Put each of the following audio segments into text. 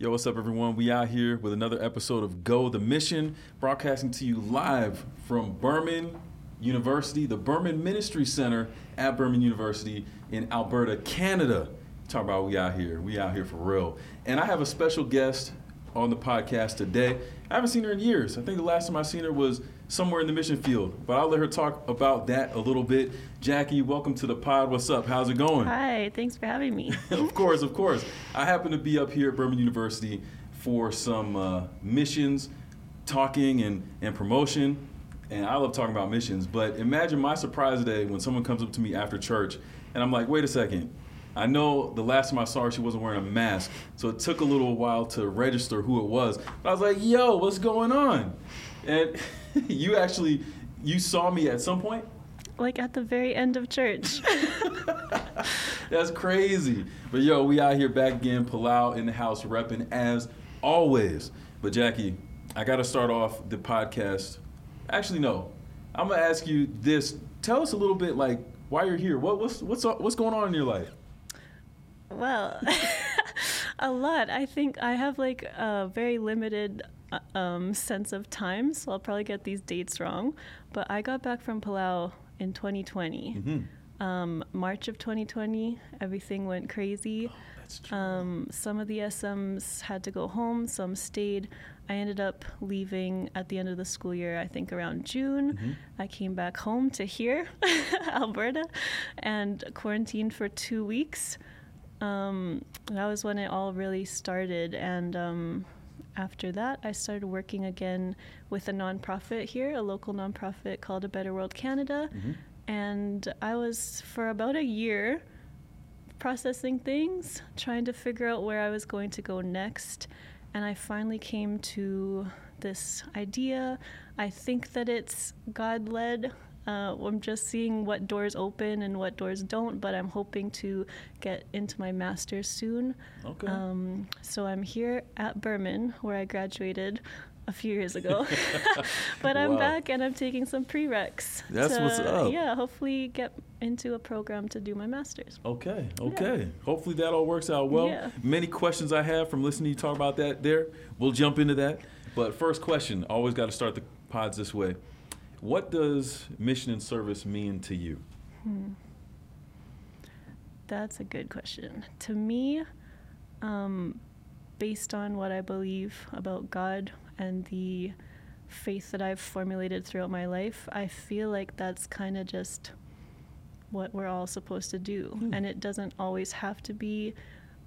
Yo, what's up, everyone? We out here with another episode of Go the Mission, broadcasting to you live from Burman University, the Burman Ministry Center at Burman University in Alberta, Canada. Talk about we out here. We out here for real. And I have a special guest on the podcast today. I haven't seen her in years. I think the last time I seen her was somewhere in the mission field. But I'll let her talk about that a little bit. Jackie, welcome to the pod. What's up? How's it going? Hi, thanks for having me. of course, of course. I happen to be up here at Burman University for some uh, missions, talking and, and promotion. And I love talking about missions. But imagine my surprise today when someone comes up to me after church and I'm like, wait a second. I know the last time I saw her, she wasn't wearing a mask. So it took a little while to register who it was. But I was like, yo, what's going on? And you actually, you saw me at some point? Like at the very end of church. That's crazy. But yo, we out here back again, Palau in the house repping as always. But Jackie, I got to start off the podcast. Actually, no. I'm gonna ask you this. Tell us a little bit, like why you're here. What, what's what's what's going on in your life? Well, a lot. I think I have like a very limited um, sense of time, so I'll probably get these dates wrong. But I got back from Palau in 2020. Mm-hmm. Um, March of 2020, everything went crazy. Oh, um, some of the SMs had to go home, some stayed. I ended up leaving at the end of the school year, I think around June. Mm-hmm. I came back home to here, Alberta, and quarantined for two weeks. Um, that was when it all really started. And um, after that, I started working again with a nonprofit here, a local nonprofit called A Better World Canada. Mm-hmm. And I was for about a year processing things, trying to figure out where I was going to go next. And I finally came to this idea. I think that it's God led. Uh, I'm just seeing what doors open and what doors don't, but I'm hoping to get into my master's soon. Okay. Um, so I'm here at Burman, where I graduated a few years ago. but I'm Wow. back and I'm taking some prereqs. That's to, what's up. Yeah, hopefully get into a program to do my master's. Okay, okay. Hopefully that all works out well. Yeah. Many questions I have from listening to you talk about that there. We'll jump into that. But first question, always got to start the pods this way. What does mission and service mean to you? That's a good question. To me, um, based on what I believe about God and the faith that I've formulated throughout my life, I feel like that's kind of just what we're all supposed to do. Hmm. And it doesn't always have to be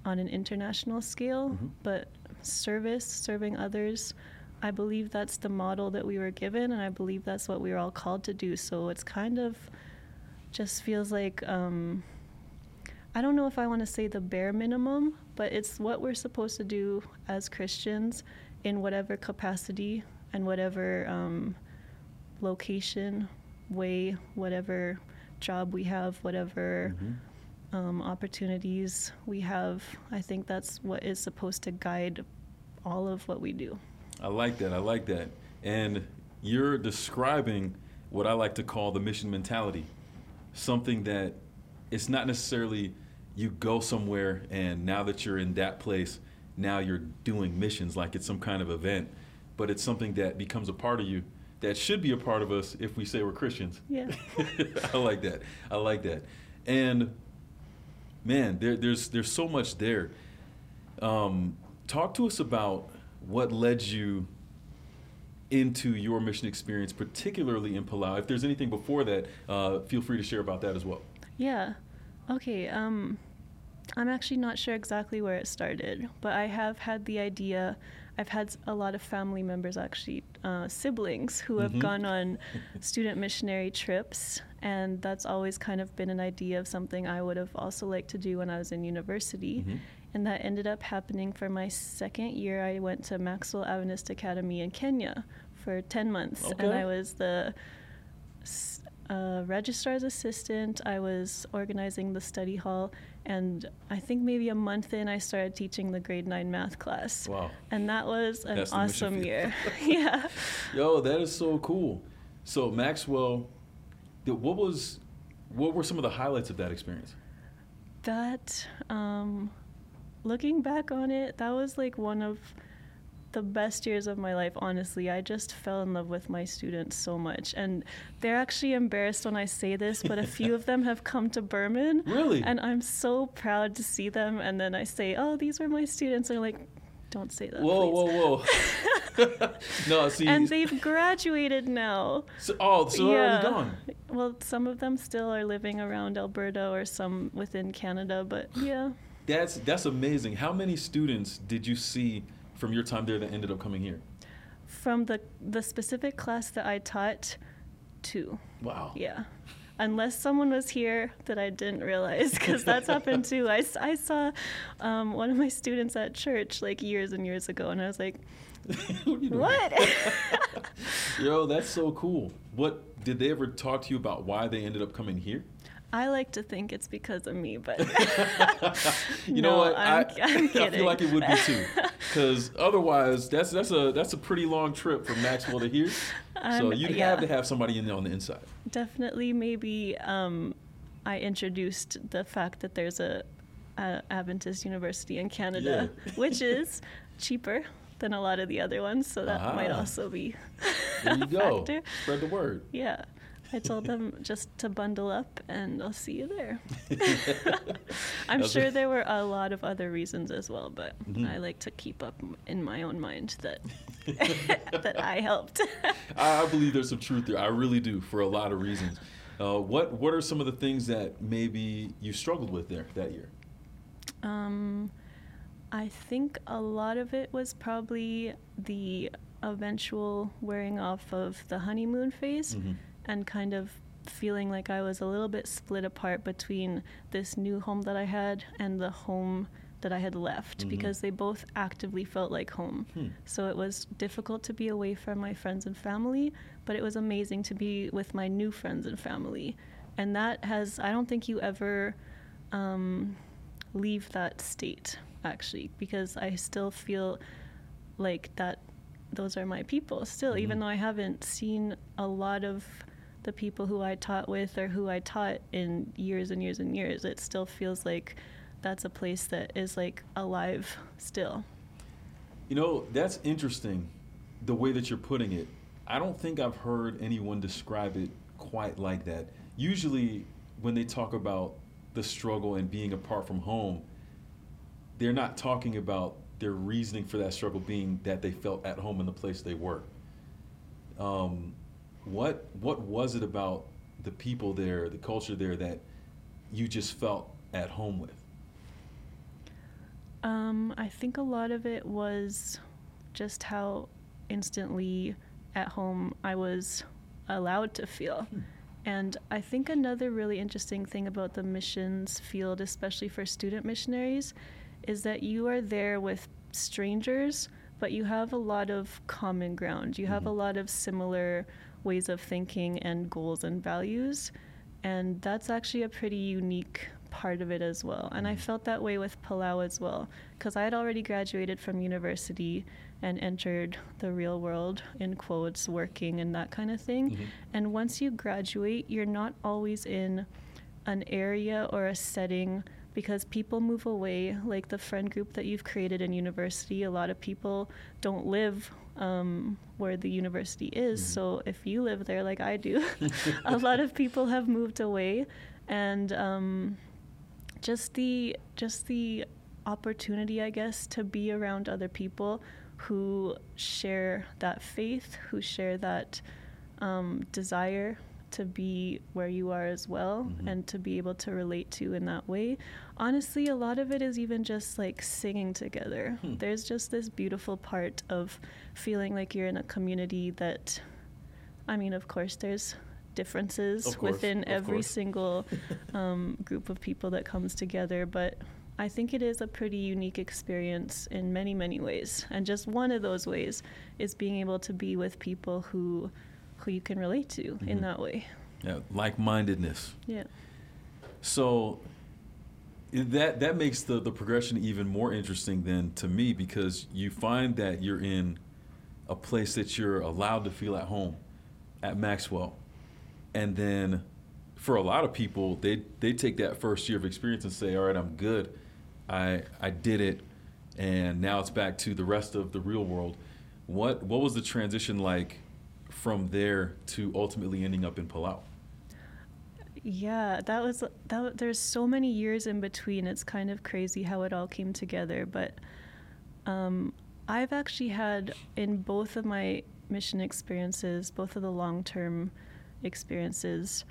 on an international scale, Mhm. but service, serving others. I believe that's the model that we were given, and I believe that's what we were all called to do. So it's kind of just feels like um, I don't know if I want to say the bare minimum, but it's what we're supposed to do as Christians in whatever capacity and whatever um, location, way, whatever job we have, whatever Mm-hmm. um, opportunities we have. I think that's what is supposed to guide all of what we do. I like that. I like that. And you're describing what I like to call the mission mentality. Something that it's not necessarily you go somewhere and now that you're in that place, now you're doing missions like it's some kind of event, but it's something that becomes a part of you that should be a part of us if we say we're Christians. Yeah. I like that. I like that. And man, there, there's there's so much there. Um, talk to us about what led you into your mission experience, particularly in Palau. If there's anything before that, uh, feel free to share about that as well. Yeah. Okay. Um, I'm actually not sure exactly where it started, but I have had the idea. I've had a lot of family members, actually, uh, siblings, who have Mhm. gone on student missionary trips, and that's always kind of been an idea of something I would have also liked to do when I was in university. Mhm. And that ended up happening for my second year. I went to Maxwell Adventist Academy in Kenya for 10 months, and I was the uh, registrar's assistant. I was organizing the study hall, and I think maybe a month in, I started teaching the grade nine math class. Wow. And that was an That's awesome year. yeah. Yo, that is so cool. So Maxwell, what was, what were some of the highlights of that experience? That um, looking back on it, that was like one of the best years of my life, honestly. I just fell in love with my students so much. And they're actually embarrassed when I say this, but a few of them have come to Burman. Really? And I'm so proud to see them. And then I say, oh, these were my students. They're like, don't say that. Whoa, please. whoa, whoa. no, see. And they've graduated now. So, oh, so they're already gone. Well, some of them still are living around Alberta or some within Canada, but yeah. That's that's amazing. How many students did you see from your time there that ended up coming here? From the the specific class that I taught, two. Wow. Yeah. Unless someone was here that I didn't realize, because that's happened too. I, I saw um, one of my students at church like years and years ago, and I was like, what? are you doing? what? Yo, that's so cool. What did they ever talk to you about why they ended up coming here? I like to think it's because of me, but You No, know what? I'm- I, I'm I feel like it would be too, because otherwise, that's that's a that's a pretty long trip from Maxwell to here. So I'm- you'd yeah. have to have somebody in there on the inside. definitely maybe um, I introduced the fact that there's a, a Adventist university in Canada, Yeah. which is cheaper than a lot of the other ones, so that might Ah. also be There you go. factor. Spread the word. Yeah. I told them just to bundle up and I'll see you there. I'm sure there were a lot of other reasons as well, but Mhm. I like to keep up in my own mind that that I helped. I, believe there's some truth there. I really do for a lot of reasons. Uh, what What are some of the things that maybe you struggled with there that year? Um, I think a lot of it was probably the eventual wearing off of the honeymoon phase Mhm. And kind of feeling like I was a little bit split apart between this new home that I had and the home that I had left Mhm. because they both actively felt like home. Hmm. So it was difficult to be away from my friends and family, but it was amazing to be with my new friends and family. And that has, I don't think you ever um, leave that state, actually, because I still feel like that those are my people still, even Mhm. though I haven't seen a lot of the people who I taught with or who I taught in years and years and years. It still feels like that's a place that is like alive still. You know, that's interesting, the way that you're putting it. I don't think I've heard anyone describe it quite like that. Usually, when they talk about the struggle and being apart from home, they're not talking about their reasoning for that struggle being that they felt at home in the place they were. Um, what what was it about the people there, the culture there, that you just felt at home with? Um, I think a lot of it was just how instantly at home I was allowed to feel. And I think another really interesting thing about the missions field, especially for student missionaries, is that you are there with strangers, but you have a lot of common ground. You have a Mhm. lot of similar ways of thinking and goals and values. And that's actually a pretty unique part of it as well. And I Mhm. felt that way with Palau as well, because I had already graduated from university and entered the real world, in quotes, working and that kind of thing. Mhm. And once you graduate, you're not always in an area or a setting because people move away. Like the friend group that you've created in university, a lot of people don't live um, where the university is. Mhm. So if you live there, like I do, a lot of people have moved away, and um, just the just the opportunity, I guess, to be around other people who share that faith, who share that um, desire to be where you are as well Mhm. and to be able to relate to in that way. Honestly, a lot of it is even just like singing together. Hmm. There's just this beautiful part of feeling like you're in a community that, I mean, of course, there's differences course, within every course. single um, group of people that comes together, but I think it is a pretty unique experience in many, many ways. And just one of those ways is being able to be with people who who you can relate to in Mhm. that way. Yeah, like-mindedness. Yeah. So that that makes the, the progression even more interesting than to me because you find that you're in a place that you're allowed to feel at home at Maxwell. And then for a lot of people, they they take that first year of experience and say, "All right, I'm good. I I did it, and now it's back to the rest of the real world. What what was the transition like from there to ultimately ending up in Palau? Yeah, that was that. There's so many years in between. It's kind of crazy how it all came together. But um, I've actually had in both of my mission experiences, both of the long-term experiences,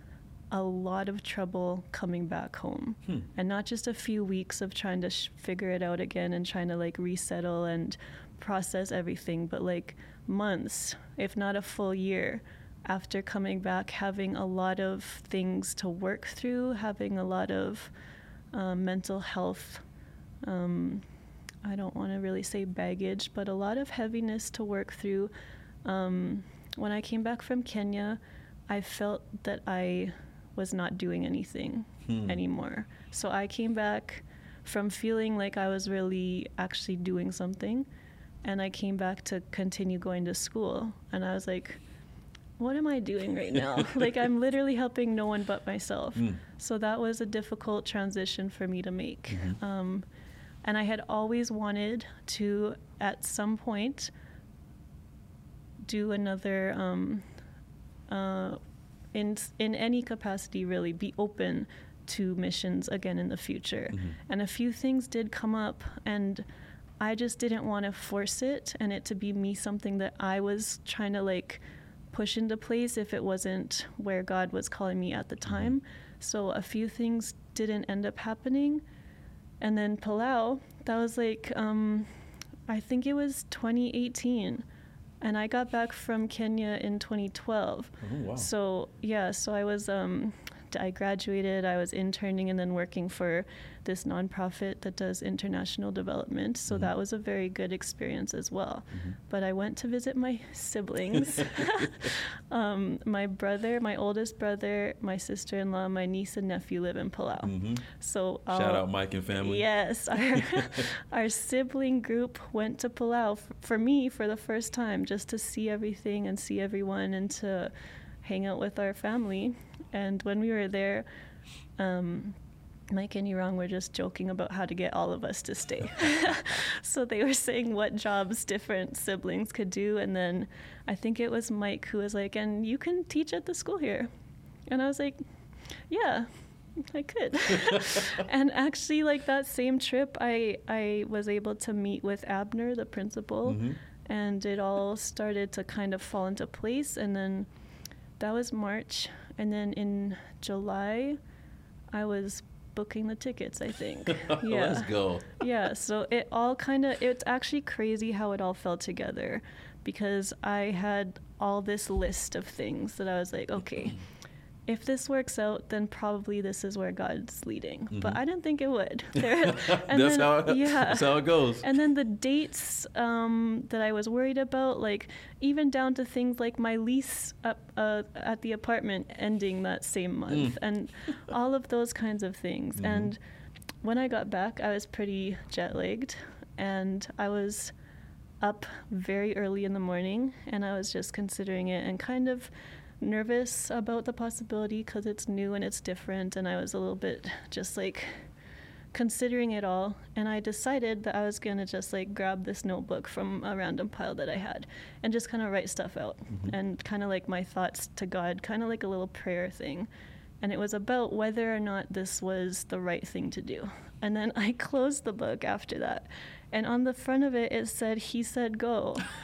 a lot of trouble coming back home, Hmm. and not just a few weeks of trying to sh- figure it out again and trying to like resettle and process everything, but like months, if not a full year, after coming back, having a lot of things to work through, having a lot of um, mental health. Um, I don't want to really say baggage, but a lot of heaviness to work through. Um, when I came back from Kenya, I felt that I was not doing anything Hmm. anymore. So I came back from feeling like I was really actually doing something, and I came back to continue going to school. And I was like, what am I doing right now? like, I'm literally helping no one but myself. Mm. So that was a difficult transition for me to make. Mhm. Um, and I had always wanted to, at some point, do another, um, uh, in in any capacity, really, be open to missions again in the future. Mhm. And a few things did come up, and I just didn't want to force it and it to be me something that I was trying to like push into place if it wasn't where God was calling me at the time. So a few things didn't end up happening. And then Palau, that was like, um, I think it was 2018. And I got back from Kenya in 2012. Oh, wow. So yeah, so I was um, I graduated. I was interning and then working for this nonprofit that does international development. So Mhm. that was a very good experience as well. Mhm. But I went to visit my siblings. um, my brother, my oldest brother, my sister-in-law, my niece and nephew live in Palau. Mhm. So Shout I'll- out Mike and family. Yes, our, our sibling group went to Palau f- for me for the first time, just to see everything and see everyone and to hang out with our family. And when we were there, um, Mike and Yurong were just joking about how to get all of us to stay. so they were saying what jobs different siblings could do. And then I think it was Mike who was like, and you can teach at the school here. And I was like, yeah, I could. and actually, like that same trip, I, I was able to meet with Abner, the principal, Mhm. and it all started to kind of fall into place. And then that was March. And then in July, I was booking the tickets, I think. yeah. Let's go. yeah, so it all kind of, it's actually crazy how it all fell together because I had all this list of things that I was like, okay, if this works out, then probably this is where God's leading. But Mhm. I didn't think it would. There, and that's then- how it, yeah. that's how it goes. And then the dates um, that I was worried about, like even down to things like my lease up, uh, at the apartment ending that same month, Mm. and all of those kinds of things. Mhm. And when I got back, I was pretty jet lagged, and I was up very early in the morning, and I was just considering it and kind of nervous about the possibility because it's new and it's different, and I was a little bit just like considering it all and i decided that i was going to just like grab this notebook from a random pile that i had and just kind of write stuff out Mhm. and kind of like my thoughts to god kind of like a little prayer thing and it was about whether or not this was the right thing to do and then i closed the book after that and on the front of it it said he said go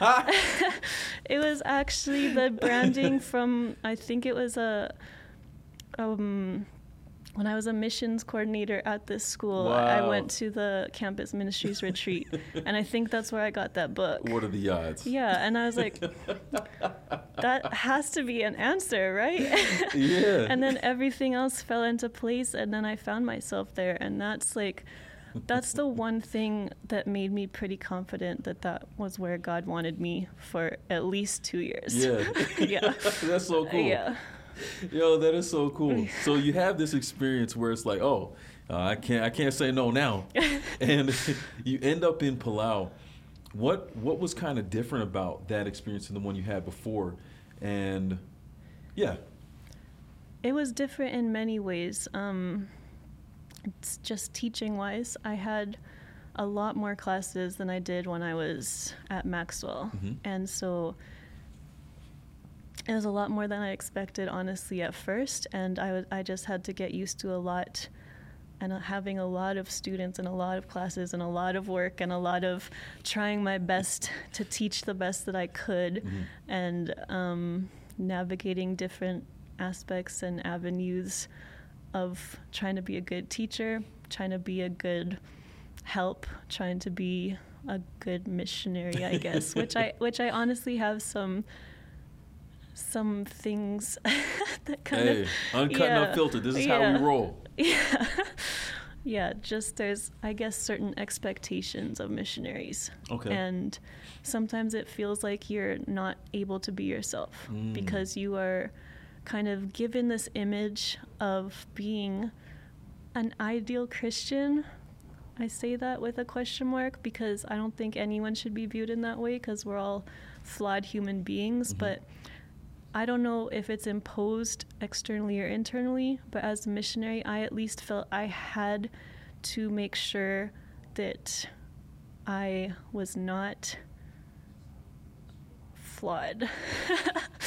it was actually the branding from I think it was a um when I was a missions coordinator at this school, I went to the campus ministries retreat, and I think that's where I got that book. What are the odds? Yeah, and I was like, that has to be an answer, right? Yeah. and then everything else fell into place, and then I found myself there, and that's like, that's the one thing that made me pretty confident that that was where God wanted me for at least two years. Yeah. Yeah. That's so cool. Yeah. Yo, that is so cool. So you have this experience where it's like, oh, uh, I can't, I can't say no now, and you end up in Palau. What, what was kind of different about that experience than the one you had before? And yeah, It was different in many ways. Um, just teaching wise, I had a lot more classes than I did when I was at Maxwell. Mhm. And so it was a lot more than I expected, honestly, at first. And I, I just had to get used to a lot and uh, having a lot of students and a lot of classes and a lot of work and a lot of trying my best to teach the best that I could Mhm. and um, navigating different aspects and avenues of trying to be a good teacher, trying to be a good help, trying to be a good missionary, I guess, which I which I honestly have some some things that kind Hey, of uncut and yeah, unfiltered. This is how yeah. we roll. yeah. yeah, just there's, I guess, certain expectations of missionaries. Okay. And sometimes it feels like you're not able to be yourself Mm. because you are kind of given this image of being an ideal Christian. I say that with a question mark because I don't think anyone should be viewed in that way because we're all flawed human beings. Mhm. But I don't know if it's imposed externally or internally, but as a missionary, I at least felt I had to make sure that I was not flawed,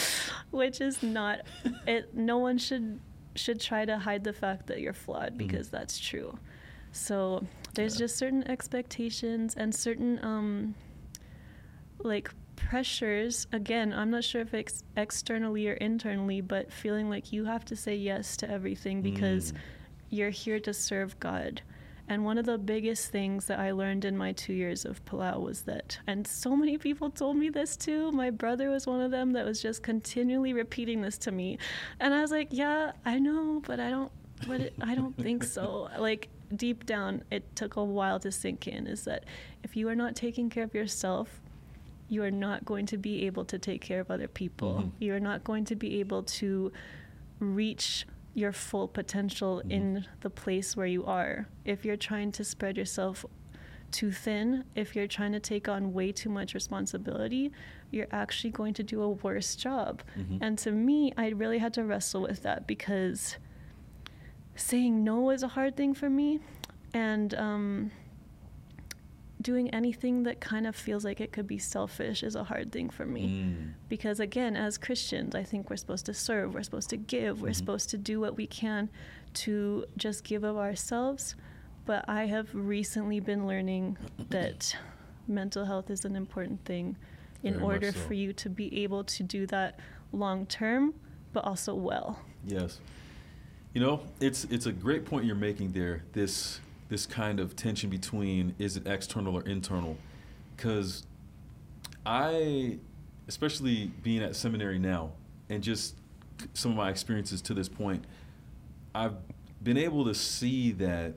which is not it. No one should should try to hide the fact that you're flawed Mhm. because that's true. So there's Yeah. just certain expectations and certain um like pressures again i'm not sure if it's externally or internally but feeling like you have to say yes to everything because Mm. you're here to serve god and one of the biggest things that i learned in my two years of palau was that and so many people told me this too my brother was one of them that was just continually repeating this to me and i was like yeah i know but i don't but it, i don't think so like deep down it took a while to sink in is that if you are not taking care of yourself you are not going to be able to take care of other people. Mhm. You are not going to be able to reach your full potential Mhm. in the place where you are. If you're trying to spread yourself too thin, if you're trying to take on way too much responsibility, you're actually going to do a worse job. Mhm. And to me, I really had to wrestle with that because saying no is a hard thing for me. And um, doing anything that kind of feels like it could be selfish is a hard thing for me. Mm. Because again, as Christians, I think we're supposed to serve, we're supposed to give, we're Mhm. supposed to do what we can to just give of ourselves. But I have recently been learning that mental health is an important thing in Very order so. for you to be able to do that long term, but also well. Yes. You know, it's it's a great point you're making there. This this kind of tension between is it external or internal? Because I, especially being at seminary now, and just some of my experiences to this point, I've been able to see that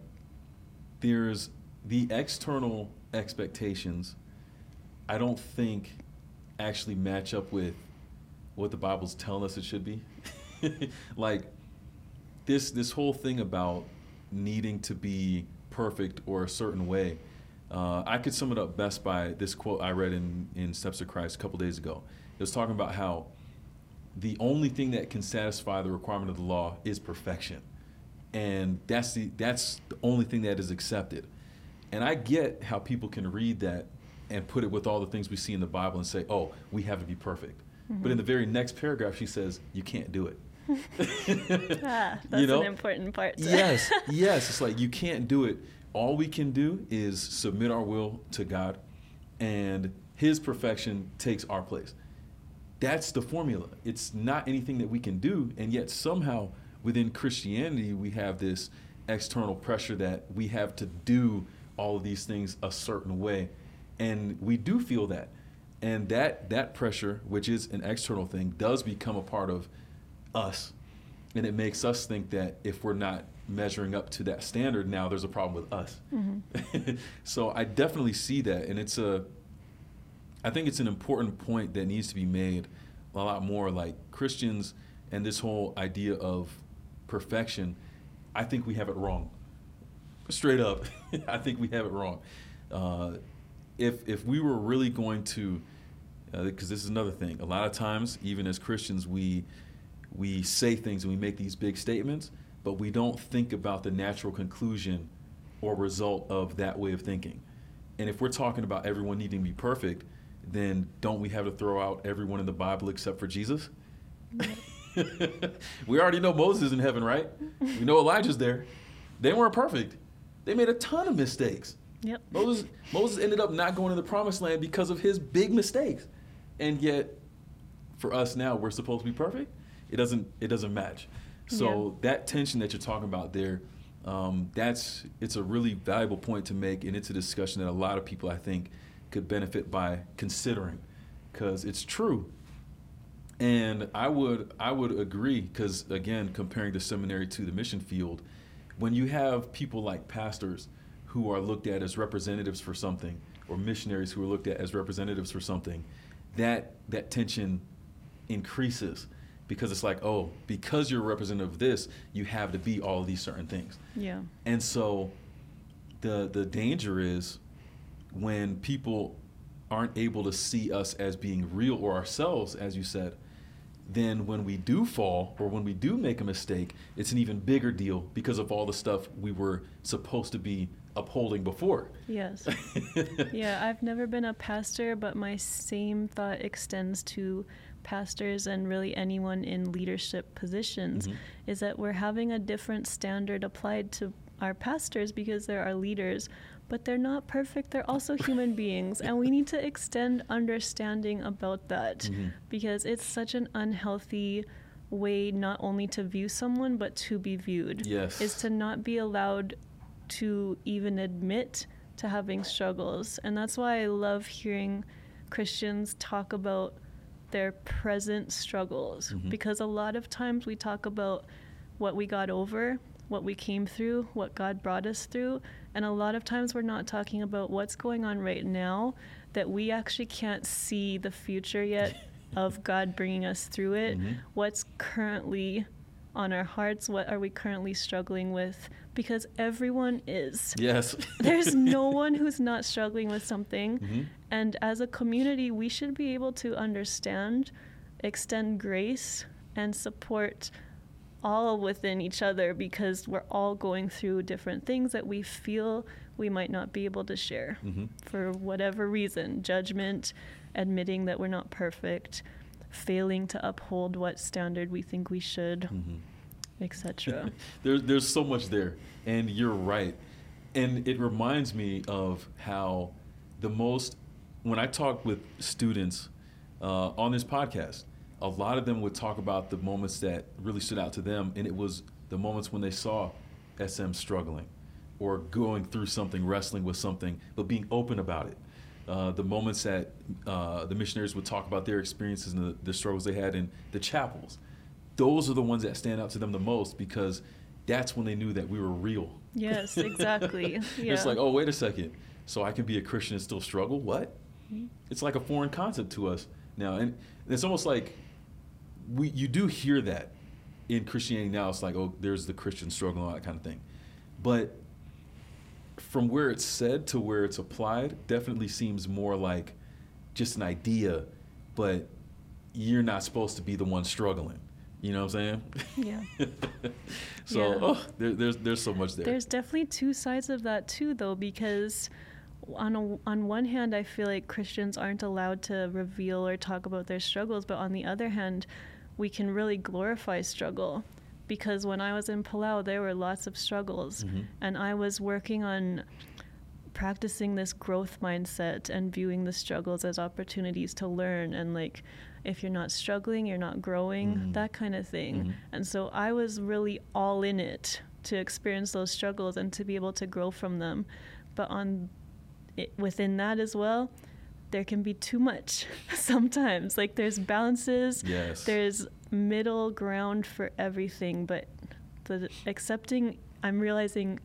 there's the external expectations. I don't think actually match up with what the Bible's telling us it should be. like this this whole thing about needing to be perfect or a certain way. Uh, I could sum it up best by this quote I read in, in Steps of Christ a couple days ago. It was talking about how the only thing that can satisfy the requirement of the law is perfection. And that's the that's the only thing that is accepted. And I get how people can read that and put it with all the things we see in the Bible and say, "Oh, we have to be perfect." But in the very next paragraph, she says, "You can't do it." ah, that's You know? an important part. yes, yes. It's like you can't do it. All we can do is submit our will to God, and His perfection takes our place. That's the formula. It's not anything that we can do, and yet somehow within Christianity we have this external pressure that we have to do all of these things a certain way, and we do feel that, and that that pressure, which is an external thing, does become a part of us. And it makes us think that if we're not measuring up to that standard now there's a problem with us. Mhm. so i definitely see that and it's a i think it's an important point that needs to be made a lot more like christians and this whole idea of perfection. I think we have it wrong. Straight up i think we have it wrong. Uh, if if we were really going to because this is another thing. A lot of times even as christians we we say things and we make these big statements but we don't think about the natural conclusion or result of that way of thinking. And if we're talking about everyone needing to be perfect, then don't we have to throw out everyone in the Bible except for Jesus? we already know Moses is in heaven, right? We know Elijah's there. They weren't perfect. They made a ton of mistakes. Yep. Moses Moses ended up not going to the promised land because of his big mistakes. And yet for us now we're supposed to be perfect. It doesn't it doesn't match. So Yeah. that tension that you're talking about there, um, that's it's a really valuable point to make, and it's a discussion that a lot of people I think could benefit by considering, because it's true. And I would I would agree, because again, comparing the seminary to the mission field, when you have people like pastors who are looked at as representatives for something, or missionaries who are looked at as representatives for something, that that tension increases because it's like, oh, because you're a representative of this, you have to be all these certain things. Yeah. And so the the danger is when people aren't able to see us as being real or ourselves, as you said, then when we do fall or when we do make a mistake, it's an even bigger deal because of all the stuff we were supposed to be upholding before. Yes. yeah, I've never been a pastor, but my same thought extends to pastors and really anyone in leadership positions Mhm. is that we're having a different standard applied to our pastors because they're our leaders, but they're not perfect. They're also human beings, and we need to extend understanding about that Mhm. because it's such an unhealthy way not only to view someone but to be viewed Yes. is to not be allowed to even admit to having struggles. And that's why I love hearing Christians talk about their present struggles Mhm. because a lot of times we talk about what we got over, what we came through, what God brought us through, and a lot of times we're not talking about what's going on right now that we actually can't see the future yet of God bringing us through it. Mhm. What's currently on our hearts? What are we currently struggling with? Because everyone is. Yes. There's no one who's not struggling with something. Mhm. And as a community, we should be able to understand, extend grace, and support all within each other because we're all going through different things that we feel we might not be able to share Mhm. for whatever reason judgment, admitting that we're not perfect, failing to uphold what standard we think we should, Mhm. Etc. there's there's so much there, and you're right, and it reminds me of how the most when I talk with students uh, on this podcast, a lot of them would talk about the moments that really stood out to them, and it was the moments when they saw SM struggling or going through something, wrestling with something, but being open about it. Uh, the moments that uh, the missionaries would talk about their experiences and the, the struggles they had in the chapels. Those are the ones that stand out to them the most because that's when they knew that we were real. Yes, exactly. It's like, oh, wait a second. So I can be a Christian and still struggle? What? Mhm. It's like a foreign concept to us now. And it's almost like we you do hear that in Christianity now. It's like, oh, there's the Christian struggle and all that kind of thing. But from where it's said to where it's applied, definitely seems more like just an idea, but you're not supposed to be the one struggling. You know what I'm saying? Yeah. so, Yeah. oh, there, there's there's so much there. There's definitely two sides of that too, though, because on a, on one hand, I feel like Christians aren't allowed to reveal or talk about their struggles, but on the other hand, we can really glorify struggle. Because when I was in Palau, there were lots of struggles, Mhm. and I was working on practicing this growth mindset and viewing the struggles as opportunities to learn and like if you're not struggling you're not growing Mhm. that kind of thing Mhm. and so i was really all in it to experience those struggles and to be able to grow from them but on it, within that as well there can be too much sometimes like there's balances Yes. there's middle ground for everything but the accepting i'm realizing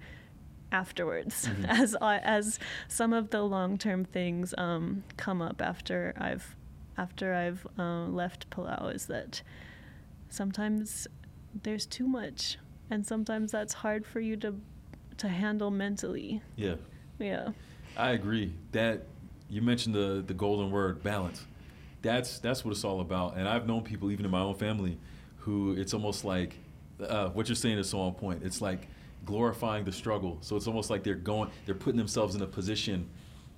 afterwards Mhm. as I, as some of the long-term things um, come up after I've after I've uh, left Palau is that sometimes there's too much and sometimes that's hard for you to to handle mentally yeah. yeah I agree. That you mentioned the the golden word balance. That's that's what it's all about. And I've known people even in my own family who it's almost like uh, what you're saying is so on point. It's like glorifying the struggle. So it's almost like they're going, they're putting themselves in a position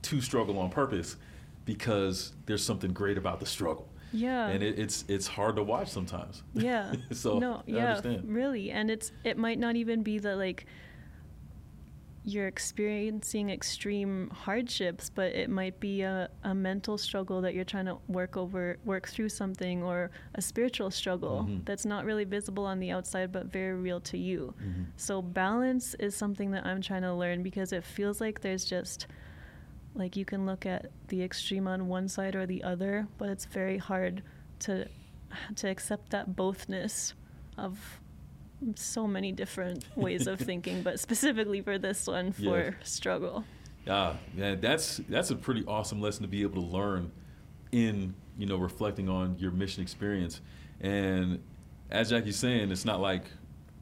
to struggle on purpose because there's something great about the struggle. Yeah. And it, it's it's hard to watch sometimes. Yeah. so no, I yeah, understand. really. And it's it might not even be that like you're experiencing extreme hardships, but it might be a, a mental struggle that you're trying to work over, work through something, or a spiritual struggle Mhm. that's not really visible on the outside, but very real to you. Mhm. So balance is something that I'm trying to learn because it feels like there's just like you can look at the extreme on one side or the other, but it's very hard to to accept that bothness of so many different ways of thinking, but specifically for this one for Yes. struggle. Ah, yeah, that's that's a pretty awesome lesson to be able to learn in you know reflecting on your mission experience. And as Jackie's saying, it's not like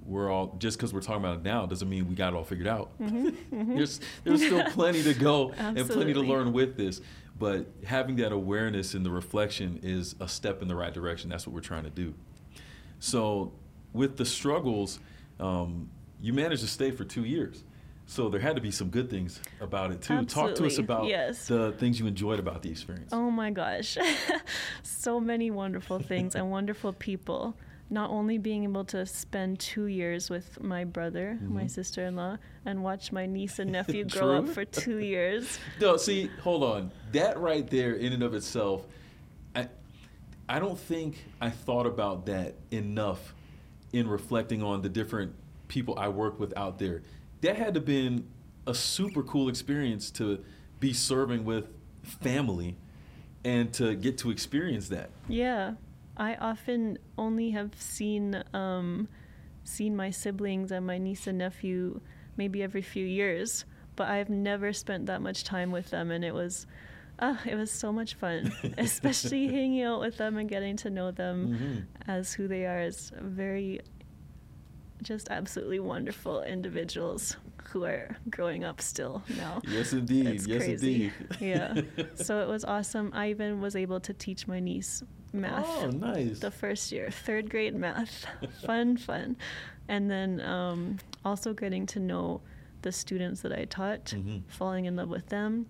we're all just because we're talking about it now doesn't mean we got it all figured out. there's there's still plenty to go and plenty to learn with this. But having that awareness and the reflection is a step in the right direction. That's what we're trying to do. So with the struggles, um, you managed to stay for two years. So there had to be some good things about it too. Talk to us about yes. the things you enjoyed about the experience. Oh my gosh. so many wonderful things and wonderful people. Not only being able to spend two years with my brother, my Mhm. sister in law, and watch my niece and nephew grow up for two years. No, see, hold on. That right there, in and of itself, I, I don't think I thought about that enough in reflecting on the different people I worked with out there. That had to been a super cool experience to be serving with family and to get to experience that. Yeah, I often only have seen um, seen my siblings and my niece and nephew maybe every few years, but I've never spent that much time with them, and it was. Uh, it was so much fun, especially hanging out with them and getting to know them Mhm. as who they are as very, just absolutely wonderful individuals who are growing up still now. Yes, indeed. It's yes, crazy. indeed. yeah. So it was awesome. I even was able to teach my niece math Oh, nice. the first year, third grade math. fun, fun. And then um, also getting to know the students that I taught, Mhm. falling in love with them,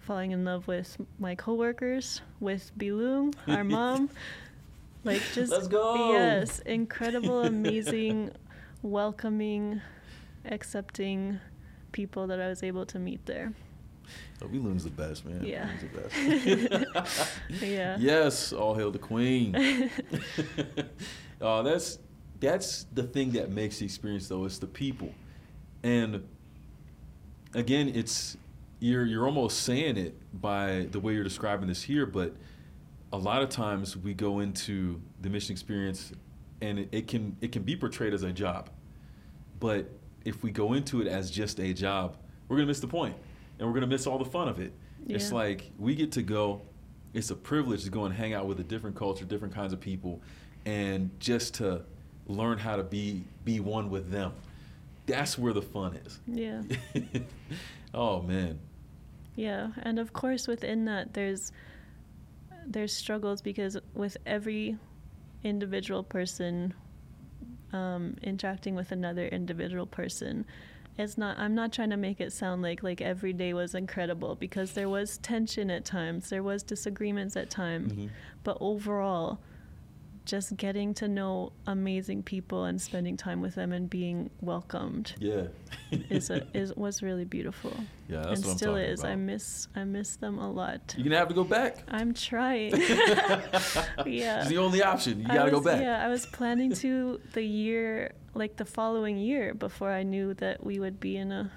falling in love with my coworkers, with Bilung, our mom. Like just Let's go. yes, incredible, amazing, welcoming, accepting people that I was able to meet there. Oh, Bilung's the best, man. Yeah. The best. Yeah. Yes, all hail the queen. uh, that's that's the thing that makes the experience though. It's the people, and again, it's you're you're almost saying it by the way you're describing this here, but a lot of times we go into the mission experience, and it, it can it can be portrayed as a job, but if we go into it as just a job, we're gonna miss the point, and we're gonna miss all the fun of it. It's like we get to go. It's a privilege to go and hang out with a different culture, different kinds of people, and just to learn how to be be one with them. That's where the fun is. Yeah. oh man. Yeah, and of course within that there's there's struggles because with every individual person um, interacting with another individual person, it's not. I'm not trying to make it sound like like every day was incredible because there was tension at times, there was disagreements at times, Mhm. but overall, just getting to know amazing people and spending time with them and being welcomed Yeah. is a, is was really beautiful. Yeah, that's and what I'm still talking is. I miss I miss them a lot. You're gonna have to go back. I'm trying. yeah. It's the only option. You gotta go back. Yeah, I was planning to the year like the following year before I knew that we would be in a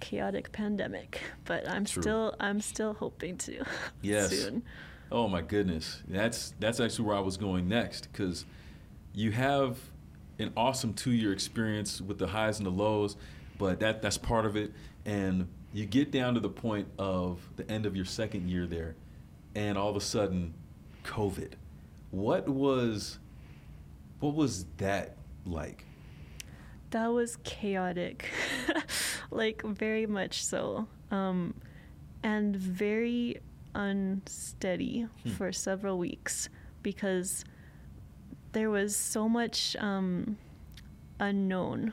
chaotic pandemic. But I'm True. still I'm still hoping to Yes. soon. Oh my goodness, that's that's actually where I was going next because you have an awesome two-year experience with the highs and the lows, but that that's part of it, and you get down to the point of the end of your second year there, and all of a sudden, COVID. What was what was that like? That was chaotic. like very much so. Um and very unsteady Hmm. for several weeks because there was so much um unknown.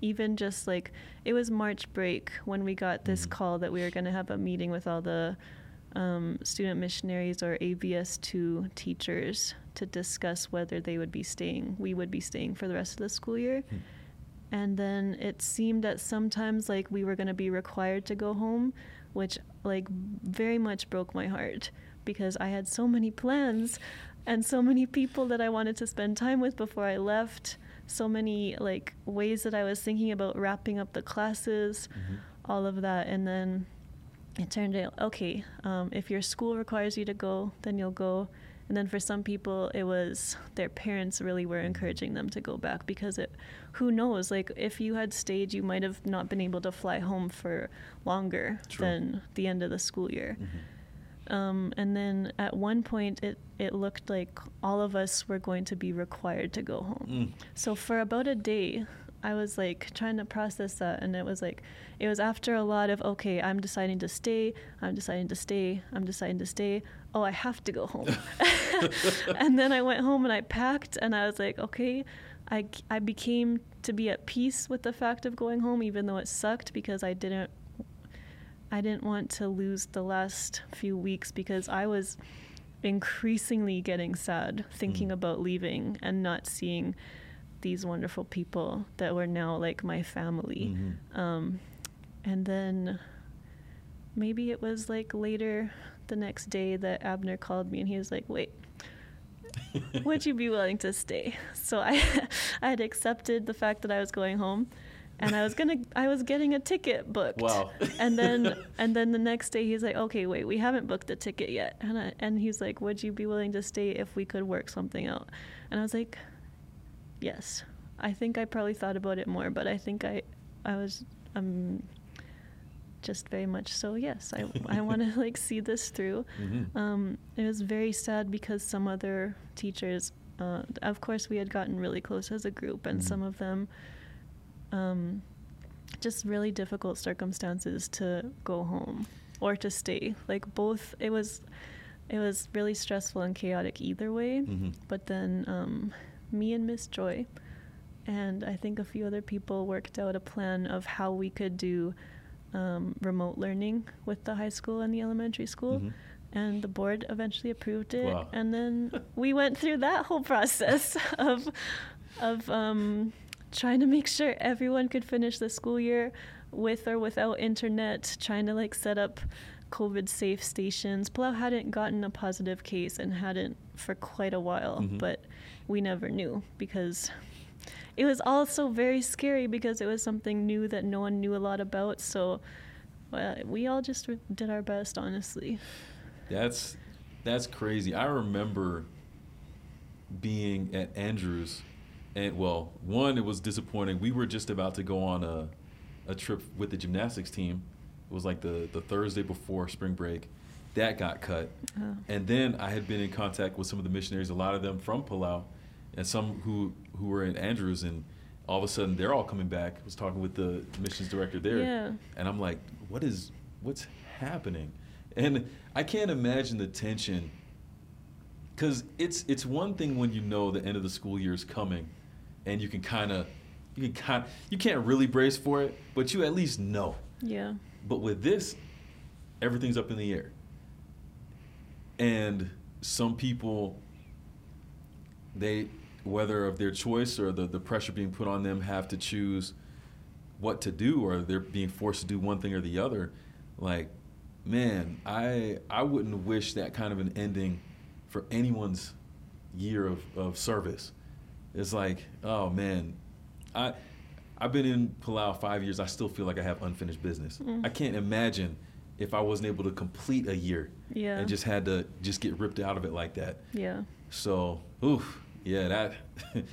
Even just like it was March break when we got this Mhm. call that we were going to have a meeting with all the um, student missionaries or ABS2 teachers to discuss whether they would be staying, we would be staying for the rest of the school year. Hmm. And then it seemed that sometimes like we were going to be required to go home, which like very much broke my heart because I had so many plans and so many people that I wanted to spend time with before I left. So many like ways that I was thinking about wrapping up the classes, Mhm. all of that, and then it turned out okay. Um, if your school requires you to go, then you'll go. And then for some people, it was their parents really were encouraging them to go back because it, who knows, like if you had stayed, you might have not been able to fly home for longer True. than the end of the school year. Mhm. Um, and then at one point, it, it looked like all of us were going to be required to go home. Mm. So for about a day, I was like trying to process that, and it was like, it was after a lot of, okay, I'm deciding to stay, I'm deciding to stay, I'm deciding to stay. Oh, I have to go home. and then I went home and I packed, and I was like, okay, I, I became to be at peace with the fact of going home, even though it sucked because I didn't I didn't want to lose the last few weeks because I was increasingly getting sad thinking Mm. about leaving and not seeing these wonderful people that were now like my family. Mhm. Um, and then maybe it was like later the next day that Abner called me and he was like, wait, would you be willing to stay? So I, I had accepted the fact that I was going home, and I was gonna, I was getting a ticket booked. Wow. And then, and then the next day he's like, okay, wait, we haven't booked the ticket yet, and I, and he's like, would you be willing to stay if we could work something out? And I was like, yes. I think I probably thought about it more, but I think I, I was, um, just very much so. Yes, I, I want to like see this through. Mhm. Um, it was very sad because some other teachers, uh, of course, we had gotten really close as a group, and Mhm. some of them, um, just really difficult circumstances to go home or to stay. Like both, it was, it was really stressful and chaotic either way. Mhm. But then um, me and Miss Joy, and I think a few other people worked out a plan of how we could do um, remote learning with the high school and the elementary school. Mhm. And the board eventually approved it. Wow. And then we went through that whole process of, of um, trying to make sure everyone could finish the school year with or without internet, trying to like set up COVID safe stations. Palau hadn't gotten a positive case and hadn't for quite a while, Mhm. but we never knew because it was also very scary because it was something new that no one knew a lot about. So uh, we all just did our best, honestly. That's that's crazy. I remember being at Andrews, and well, one it was disappointing. We were just about to go on a a trip with the gymnastics team. It was like the the Thursday before spring break. That got cut, Oh. and then I had been in contact with some of the missionaries, a lot of them from Palau, and some who who were in Andrews, and all of a sudden they're all coming back. I was talking with the missions director there, Yeah. and I'm like, what is what's happening? And I can't imagine the tension because it's it's one thing when you know the end of the school year is coming, and you can kind of you can kind you can't really brace for it, but you at least know. Yeah. But with this, everything's up in the air. And some people, they, whether of their choice or the, the pressure being put on them, have to choose what to do or they're being forced to do one thing or the other. Like, man, I I wouldn't wish that kind of an ending for anyone's year of, of service. It's like, oh man, I I've been in Palau five years. I still feel like I have unfinished business. Mm. I can't imagine if I wasn't able to complete a year Yeah. and just had to just get ripped out of it like that. Yeah. So, oof, yeah, that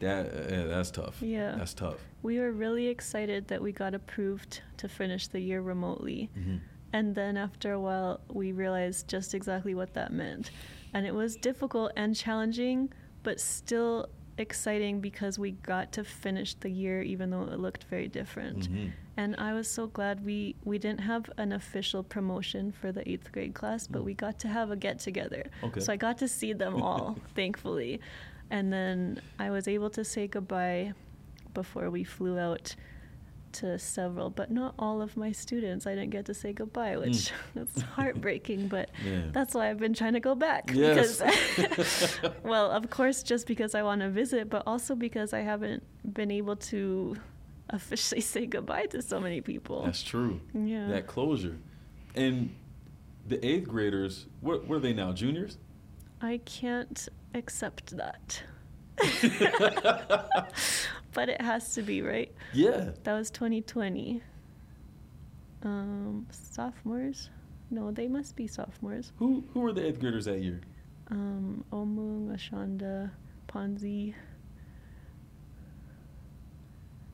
that yeah, that's tough. Yeah. that's tough. We were really excited that we got approved to finish the year remotely. Mhm. And then after a while, we realized just exactly what that meant. And it was difficult and challenging, but still exciting because we got to finish the year even though it looked very different. Mhm. And I was so glad we, we didn't have an official promotion for the eighth grade class, but Mm. we got to have a get together. Okay. So I got to see them all, thankfully. And then I was able to say goodbye before we flew out to several, but not all of my students. I didn't get to say goodbye, which mm. it's heartbreaking, but Yeah. that's why I've been trying to go back. Yes. Because, well, of course, just because I want to visit, but also because I haven't been able to officially say goodbye to so many people. That's true. Yeah. That closure. And the eighth graders, what, are they now? Juniors? I can't accept that. but it has to be, right? Yeah. That was 2020. Um, sophomores? No, they must be sophomores. Who who were the eighth graders that year? Um, Omung, Ashanda, Ponzi.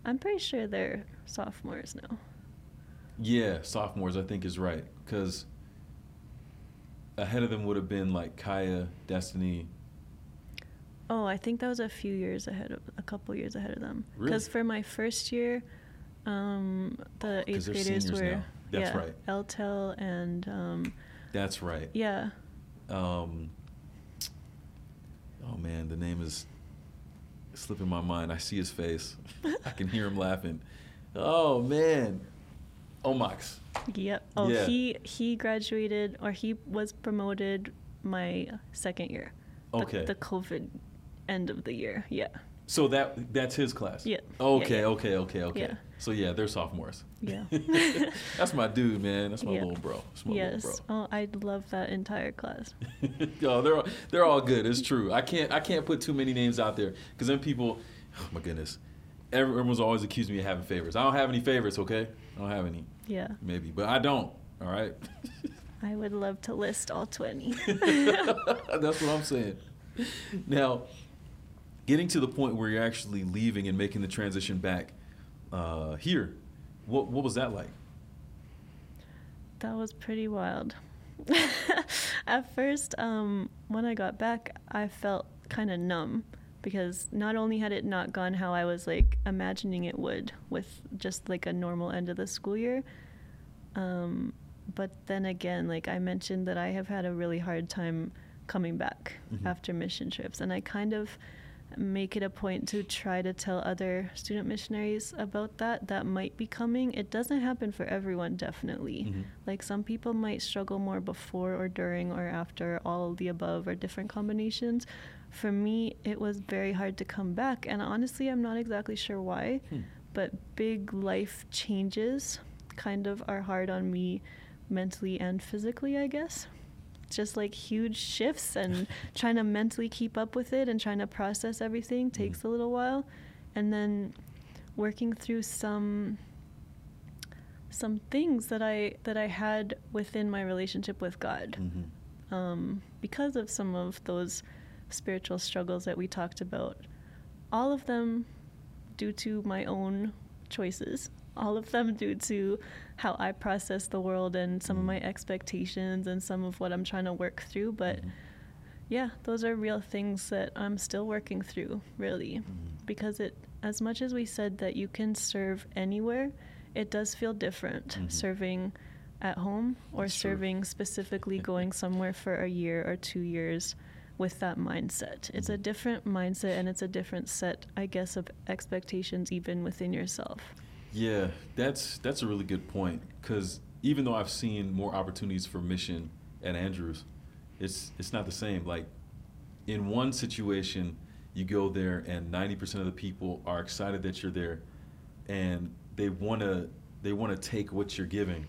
I'm pretty sure they're sophomores now. Yeah, sophomores, I think is right. Because ahead of them would have been like Kaya, Destiny. Oh, I think that was a few years ahead of a couple years ahead of them. Really? Because for my first year, um, the Oh, eighth graders were now. That's yeah, right. Eltel and um, That's right. yeah, Um, oh man, the name is slipping my mind. I see his face. I can hear him laughing. Oh man, Omax. yep. Oh, Yeah. he he graduated or he was promoted my second year. The- Okay. The, COVID end of the year. Yeah. So that that's his class. Yeah. Okay. Yeah, yeah. Okay. Okay. Okay. Yeah. So yeah, they're sophomores. Yeah. that's my dude, man. That's my Yeah. little bro. That's my yes. little Oh, I love that entire class. bro. Yo, they're all, they're all good. It's true. I can't I can't put too many names out there because then people, oh my goodness, everyone's always accusing me of having favorites. I don't have any favorites. Okay, I don't have any. Yeah. Maybe, but I don't. All right. I would love to list all 20. That's what I'm saying. Now, getting to the point where you're actually leaving and making the transition back uh, here, what what was that like? That was pretty wild. At first, um, when I got back, I felt kind of numb because not only had it not gone how I was like imagining it would with just like a normal end of the school year, um, but then again, like I mentioned that I have had a really hard time coming back Mhm. after mission trips, and I kind of make it a point to try to tell other student missionaries about that that might be coming. It doesn't happen for everyone, definitely. Mhm. Like some people might struggle more before or during or after all the above or different combinations. For me, it was very hard to come back, and honestly, I'm not exactly sure why, Hmm. but big life changes kind of are hard on me mentally and physically, I guess. Just like huge shifts and trying to mentally keep up with it and trying to process everything takes a little while. And then working through some some things that I that I had within my relationship with God Mhm. um, because of some of those spiritual struggles that we talked about. All of them due to my own choices. All of them due to how I process the world and some of Mhm. my expectations and some of what I'm trying to work through. But Mhm. yeah, those are real things that I'm still working through, really. Mhm. Because it, as much as we said that you can serve anywhere, it does feel different Mhm. serving at home or That's true. serving specifically going somewhere for a year or two years with that mindset. It's a Mhm. different mindset and it's a different set, I guess, of expectations even within yourself. Yeah, that's that's a really good point because even though I've seen more opportunities for mission at Andrews, it's it's not the same. Like in one situation, you go there and ninety percent of the people are excited that you're there, and they wanna they wanna take what you're giving,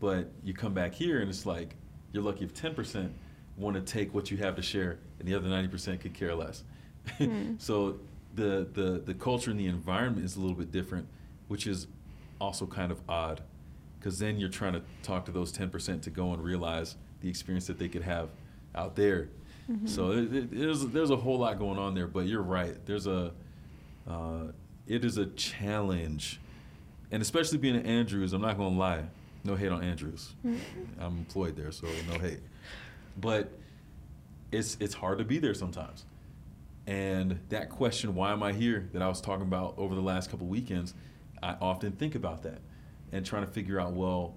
but you come back here and it's like you're lucky if ten percent want to take what you have to share, and the other ninety percent could care less. Hmm. so the the the culture and the environment is a little bit different, which is also kind of odd, because then you're trying to talk to those ten percent to go and realize the experience that they could have out there. Mhm. So it, it, there's there's a whole lot going on there, but you're right. There's a uh, it is a challenge, and especially being at Andrews. I'm not gonna lie, no hate on Andrews. Mhm. I'm employed there, so no hate. But it's it's hard to be there sometimes. And that question, why am I here, that I was talking about over the last couple weekends, I often think about that and trying to figure out, well,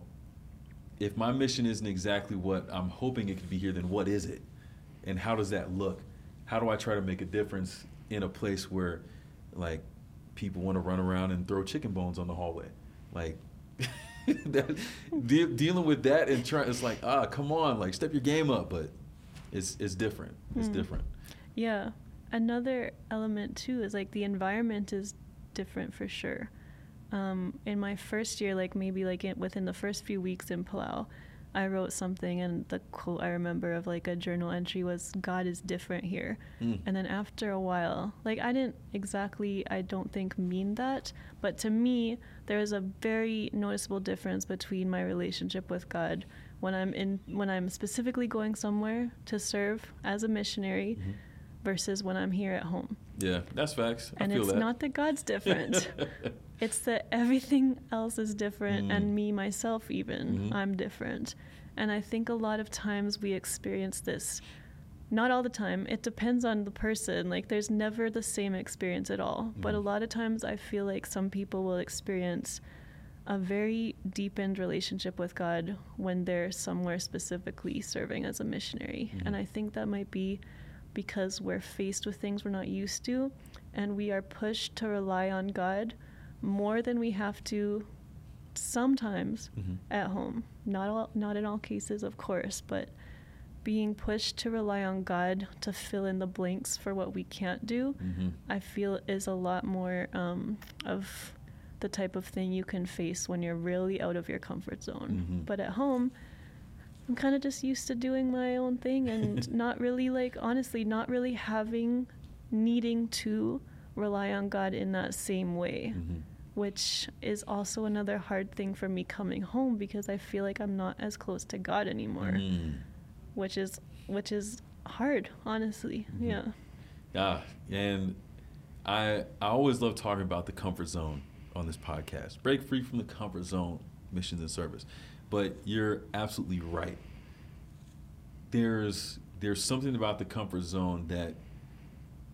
if my mission isn't exactly what I'm hoping it could be here, then what is it? And how does that look? How do I try to make a difference in a place where, like, people want to run around and throw chicken bones on the hallway. Like that, de- dealing with that and trying, it's like, ah, come on, like step your game up. But it's it's different. It's Mm. different. Yeah. Another element too is like the environment is different for sure. Um, in my first year, like maybe like in, within the first few weeks in Palau, I wrote something and the quote I remember of like a journal entry was God is different here. Mm. And then after a while, like I didn't exactly, I don't think mean that, but to me, there is a very noticeable difference between my relationship with God when I'm in, when I'm specifically going somewhere to serve as a missionary Mhm. versus when I'm here at home. Yeah, that's facts. I And it's that. not that God's different. it's that everything else is different Mm. and me myself even Mhm. i'm different and i think a lot of times we experience this not all the time it depends on the person like there's never the same experience at all but a Mhm. lot of times i feel like some people will experience a very deepened relationship with god when they're somewhere specifically serving as a missionary and Mhm. i think that might be because we're faced with things we're not used to and we are pushed to rely on god more than we have to sometimes Mhm. at home. Not all, not in all cases, of course, but being pushed to rely on God to fill in the blanks for what we can't do, Mhm. I feel is a lot more um, of the type of thing you can face when you're really out of your comfort zone. Mhm. But at home, I'm kind of just used to doing my own thing and not really like honestly not really having needing to rely on God in that same way Mhm. Which is also another hard thing for me coming home because I feel like I'm not as close to God anymore, Mm. which is which is hard, honestly. Mhm. Yeah. Yeah, and I I always love talking about the comfort zone on this podcast. Break free from the comfort zone, missions and service. But you're absolutely right. There's there's something about the comfort zone that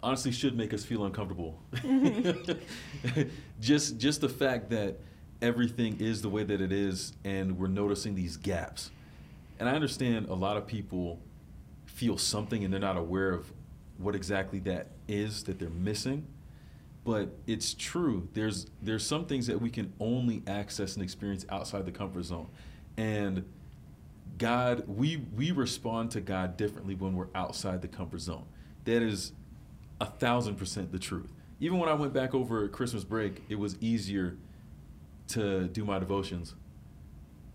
honestly should make us feel uncomfortable. Mm-hmm. just just the fact that everything is the way that it is and we're noticing these gaps. And I understand a lot of people feel something and they're not aware of what exactly that is that they're missing. But it's true. There's there's some things that we can only access and experience outside the comfort zone. And God, we we respond to God differently when we're outside the comfort zone. That is a thousand percent the truth. Even when I went back over Christmas break, it was easier to do my devotions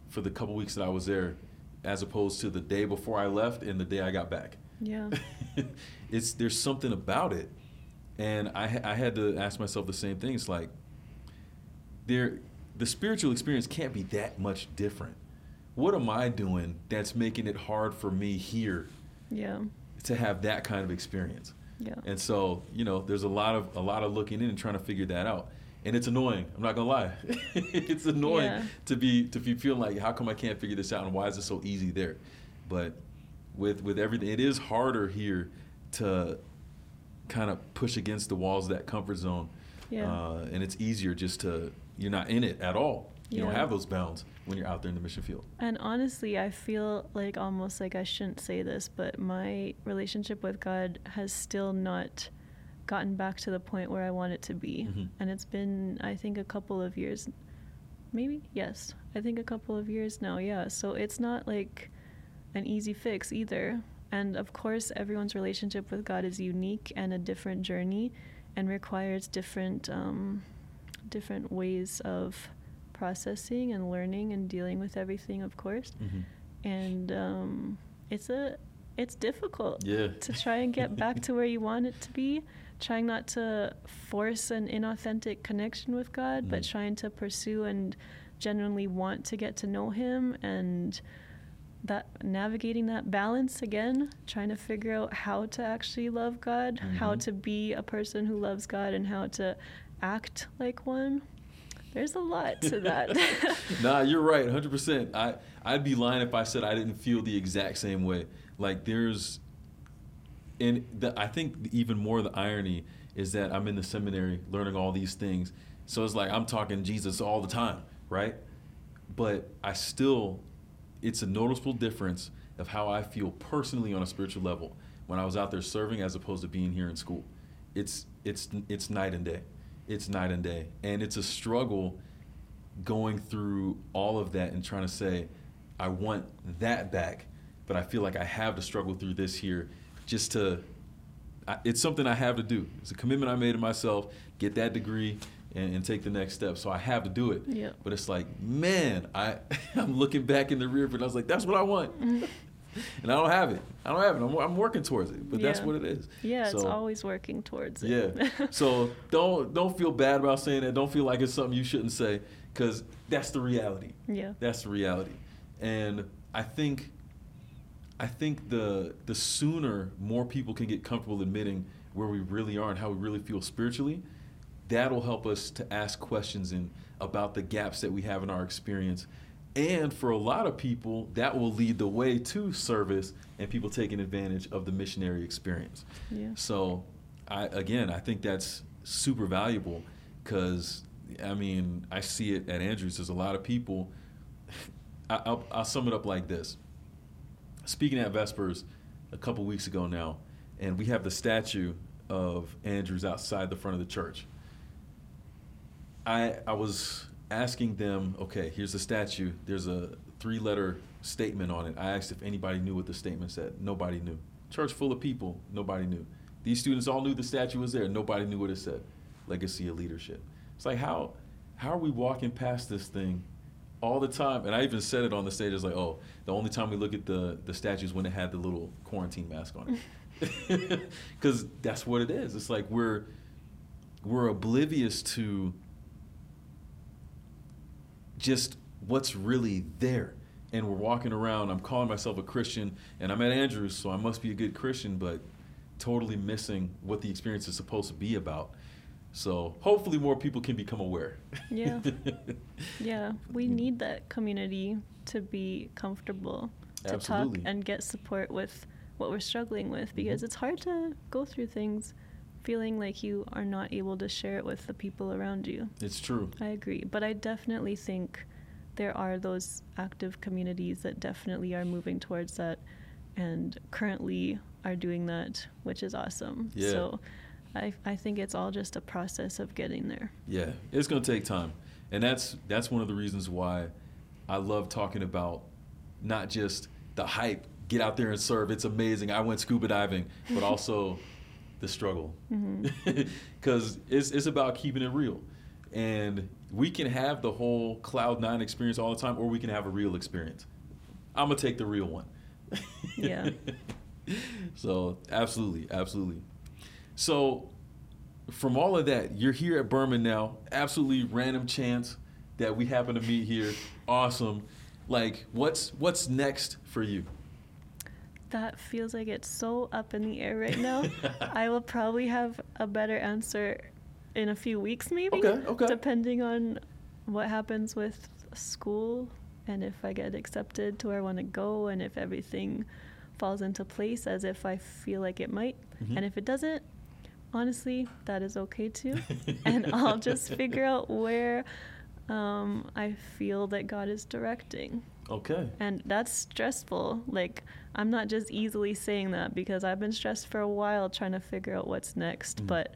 for the couple weeks that I was there, as opposed to the day before I left and the day I got back. Yeah. it's there's something about it, and I I had to ask myself the same thing. It's like there, the spiritual experience can't be that much different. What am I doing that's making it hard for me here Yeah. to have that kind of experience? Yeah. And so, you know, there's a lot of a lot of looking in and trying to figure that out. And it's annoying. I'm not gonna lie. it's annoying Yeah. to be to be feeling like how come I can't figure this out and why is it so easy there? But with with everything, it is harder here to kind of push against the walls of that comfort zone. Yeah. Uh, and it's easier just to you're not in it at all. You don't have those bounds when you're out there in the mission field. And honestly, I feel like almost like I shouldn't say this, but my relationship with God has still not gotten back to the point where I want it to be. Mhm. And it's been, I think, a couple of years. Maybe? Yes. I think a couple of years now, yeah. So it's not like an easy fix either. And of course, everyone's relationship with God is unique and a different journey and requires different, um, different ways of processing and learning and dealing with everything, of course. And um, it's a it's difficult Yeah. to try and get back to where you want it to be. Trying not to force an inauthentic connection with God, but Mhm. trying to pursue and genuinely want to get to know Him and that navigating that balance again, trying to figure out how to actually love God, how Mhm. to be a person who loves God, and how to act like one. There's a lot to that. nah, you're right, 100%. I I'd be lying if I said I didn't feel the exact same way. Like there's and the, I think even more the irony is that I'm in the seminary learning all these things. So it's like I'm talking Jesus all the time, right? But I still it's a noticeable difference of how I feel personally on a spiritual level when I was out there serving as opposed to being here in school. It's it's it's night and day. It's night and day. And it's a struggle going through all of that and trying to say, I want that back, but I feel like I have to struggle through this here just to. I, it's something I have to do. It's a commitment I made to myself. Get that degree and, and take the next step. So I have to do it. Yeah. But it's like, man, I I'm looking back in the rear and I was like, that's what I want. and I don't have it. I don't have it. I'm, I'm working towards it, but that's what it is. Yeah, it's So- always working towards it. yeah. so don't don't feel bad about saying that. Don't feel like it's something you shouldn't say because that's the reality. yeah. That's the reality. And I think I think the the sooner more people can get comfortable admitting where we really are and how we really feel spiritually, that'll help us to ask questions and about the gaps that we have in our experience. And for a lot of people, that will lead the way to service and people taking advantage of the missionary experience. Yeah. So, I again, I think that's super valuable because I mean, I see it at Andrews. There's a lot of people. I, I'll, I'll sum it up like this. Speaking at Vespers a couple weeks ago now, and we have the statue of Andrews outside the front of the church. I I was asking them, okay, here's the statue. There's a three-letter statement on it. I asked if anybody knew what the statement said. Nobody knew. Church full of people. Nobody knew. These students all knew the statue was there. Nobody knew what it said. Legacy of leadership. It's like how how are we walking past this thing all the time? And I even said it on the stage. It's like, oh, the only time we look at the the statues when it had the little quarantine mask on it, because that's what it is. It's like we're we're oblivious to just what's really there. And we're walking around, I'm calling myself a Christian, and I'm at Andrews, so I must be a good Christian, but totally missing what the experience is supposed to be about. So hopefully more people can become aware. Yeah. Yeah, we Mm. need that community to be comfortable to Absolutely. talk and get support with what we're struggling with because Mhm. it's hard to go through things feeling like you are not able to share it with the people around you. it's true. I agree, but I definitely think there are those active communities that definitely are moving towards that and currently are doing that, which is awesome. Yeah. So I, I think it's all just a process of getting there. Yeah, it's going to take time, and that's that's one of the reasons why I love talking about not just the hype, get out there and serve. It's amazing. I went scuba diving, but also the struggle, mm-hmm. because it's it's about keeping it real, and we can have the whole cloud nine experience all the time, or we can have a real experience. I'm gonna take the real one. Yeah. so absolutely, absolutely. So, from all of that, you're here at Burman now. Absolutely random chance that we happen to meet here. Awesome. Like, what's what's next for you? That feels like it's so up in the air right now. I will probably have a better answer in a few weeks, maybe. Okay, okay. Depending on what happens with school and if I get accepted to where I want to go and if everything falls into place as if I feel like it might. Mhm. And if it doesn't, honestly, that is okay too. and I'll just figure out where um, I feel that God is directing. Okay. And that's stressful. Like, I'm not just easily saying that because I've been stressed for a while trying to figure out what's next. Mm. But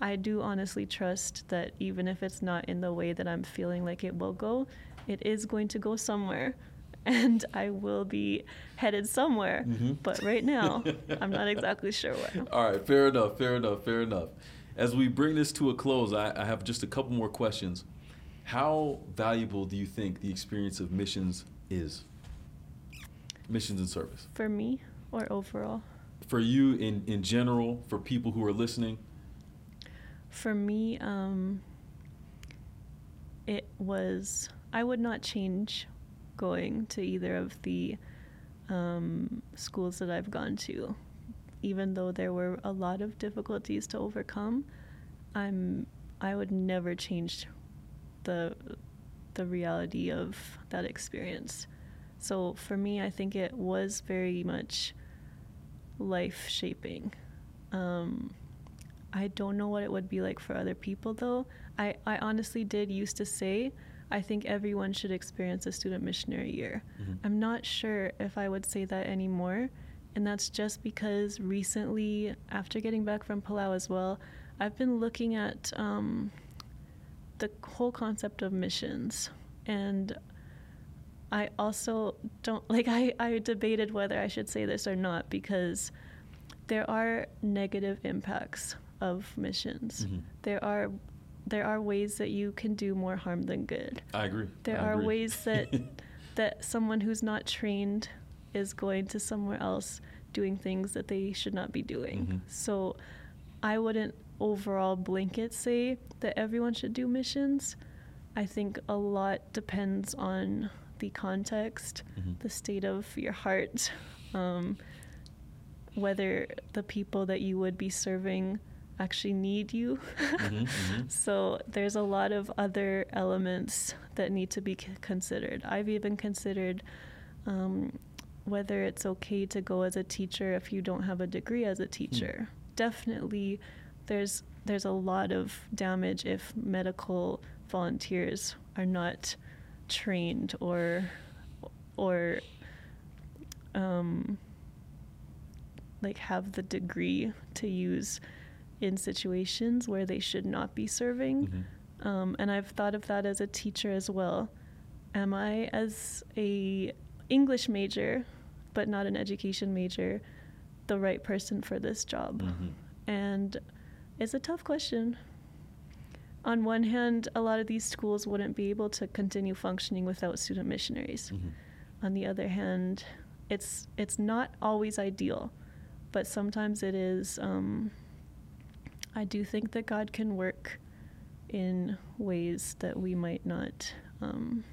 I do honestly trust that even if it's not in the way that I'm feeling like it will go, it is going to go somewhere. And I will be headed somewhere. Mhm. But right now, I'm not exactly sure where. All right, fair enough, fair enough, fair enough. As we bring this to a close, I, I have just a couple more questions. How valuable do you think the experience of missions is? Missions and service. For me or overall? For you in, in general, for people who are listening? For me, um, it was, I would not change going to either of the um, schools that I've gone to. Even though there were a lot of difficulties to overcome, I'm, I would never change the, the reality of that experience. So for me, I think it was very much life shaping. Um, I don't know what it would be like for other people though. I, I honestly did used to say I think everyone should experience a student missionary year. Mhm. I'm not sure if I would say that anymore. And that's just because recently, after getting back from Palau as well, I've been looking at um, the whole concept of missions and I also don't like I, I debated whether I should say this or not because there are negative impacts of missions. Mm-hmm. There are there are ways that you can do more harm than good. I agree. There I are agree. ways that that someone who's not trained is going to somewhere else doing things that they should not be doing. Mhm. So I wouldn't overall blanket say that everyone should do missions. I think a lot depends on the context, Mhm. the state of your heart, um, whether the people that you would be serving actually need you. Mhm, mhm. So there's a lot of other elements that need to be c- considered. I've even considered um, whether it's okay to go as a teacher if you don't have a degree as a teacher. Definitely, there's there's a lot of damage if medical volunteers are not trained or or um, like have the degree to use in situations where they should not be serving. Mhm. Um, and I've thought of that as a teacher as well. Am I, as a English major, but not an education major, the right person for this job? Mhm. And it's a tough question. On one hand, a lot of these schools wouldn't be able to continue functioning without student missionaries. Mhm. On the other hand, it's it's not always ideal, but sometimes it is. Um, I do think that God can work in ways that we might not um,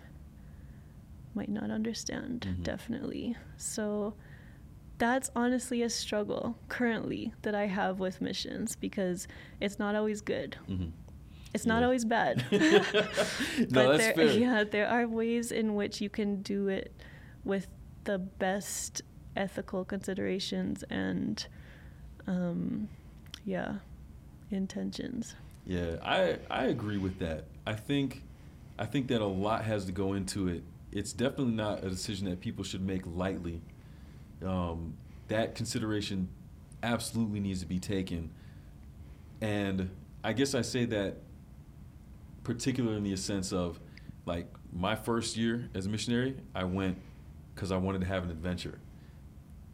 might not understand. Mhm. Definitely. So that's honestly a struggle currently that I have with missions because it's not always good. Mhm. It's not Yeah. always bad. no, there, fair. yeah, there are ways in which you can do it with the best ethical considerations and, um, yeah, intentions. Yeah, I I agree with that. I think I think that a lot has to go into it. It's definitely not a decision that people should make lightly. Um, that consideration absolutely needs to be taken. And I guess I say that particularly in the sense of like my first year as a missionary, I went because I wanted to have an adventure.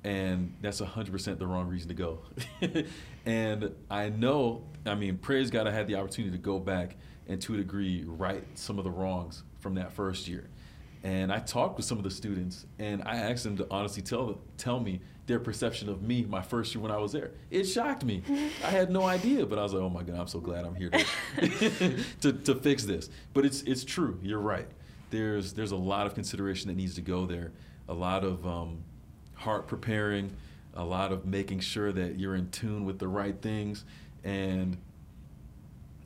And that's 100% the wrong reason to go. and I know, I mean, praise God, I had the opportunity to go back and to a degree right some of the wrongs from that first year. And I talked with some of the students, and I asked them to honestly tell tell me their perception of me my first year when I was there. It shocked me. I had no idea, but I was like, oh my God, I'm so glad I'm here to, to, to fix this. But it's it's true. You're right. There's there's a lot of consideration that needs to go there. A lot of um, heart preparing, a lot of making sure that you're in tune with the right things, and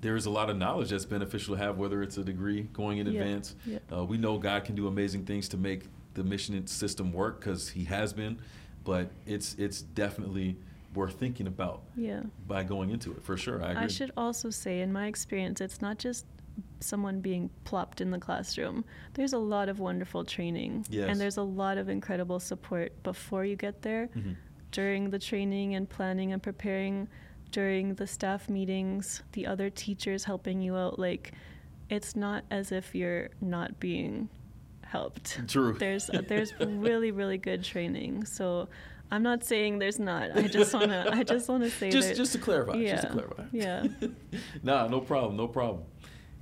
there is a lot of knowledge that's beneficial to have, whether it's a degree going in Yeah, advance. yeah. Uh, we know God can do amazing things to make the mission system work because He has been, but it's it's definitely worth thinking about Yeah. by going into it for sure. I. I should also say, in my experience, it's not just someone being plopped in the classroom. There's a lot of wonderful training, Yes. and there's a lot of incredible support before you get there, Mhm. during the training and planning and preparing, during the staff meetings, the other teachers helping you out. Like, it's not as if you're not being helped. True. There's there's really really good training. So. I'm not saying there's not. I just wanna. I just wanna say just that- just to clarify. Just to Yeah, clarify. yeah. nah, no problem. No problem.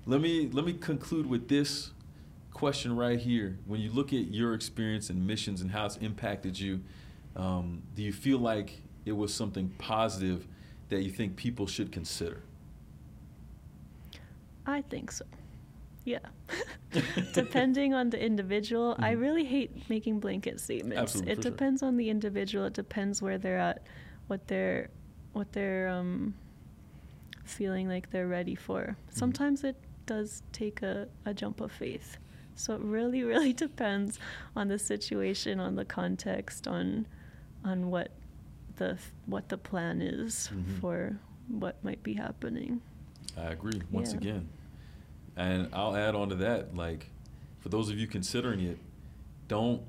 Let me let me conclude with this question right here. When you look at your experience and missions and how it's impacted you, um, do you feel like it was something positive that you think people should consider? I think so. Yeah. Depending on the individual, I Mhm. really hate making blanket statements. Absolutely, it for sure. depends on the individual. It depends where they're at, what they're what they're um, feeling like they're ready for. Mm-hmm. Sometimes it does take a, a jump of faith. So it really, really depends on the situation, on the context, on on what the what the plan is Mhm. for what might be happening. I agree once Yeah. again. And I'll add on to that, like, for those of you considering it, don't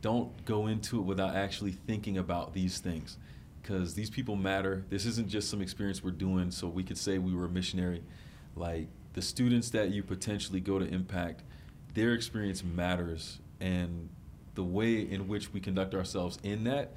don't go into it without actually thinking about these things. Because these people matter. This isn't just some experience we're doing so we could say we were a missionary. Like, the students that you potentially go to impact, their experience matters, and the way in which we conduct ourselves in that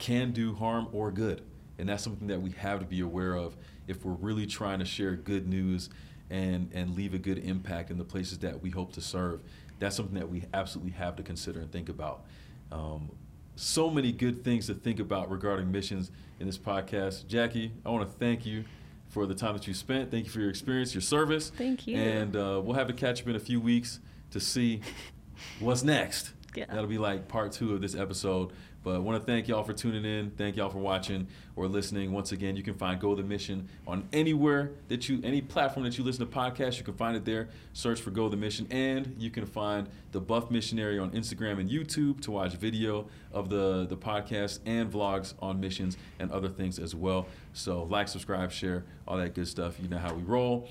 can do harm or good. And that's something that we have to be aware of if we're really trying to share good news and, and leave a good impact in the places that we hope to serve. That's something that we absolutely have to consider and think about. Um, so many good things to think about regarding missions in this podcast. Jackie, I want to thank you for the time that you spent. Thank you for your experience, your service. Thank you. And uh, we'll have to catch up in a few weeks to see what's next. Yeah. That'll be like part two of this episode. But I want to thank y'all for tuning in. Thank y'all for watching or listening. Once again, you can find Go the Mission on anywhere that you, any platform that you listen to podcasts. You can find it there. Search for Go the Mission, and you can find the Buff Missionary on Instagram and YouTube to watch video of the the podcast and vlogs on missions and other things as well. So like, subscribe, share, all that good stuff. You know how we roll.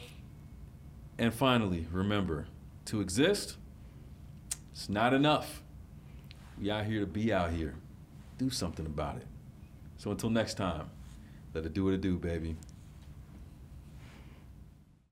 And finally, remember to exist. It's not enough. We out here to be out here. Do something about it. So until next time, let it do what it do, baby.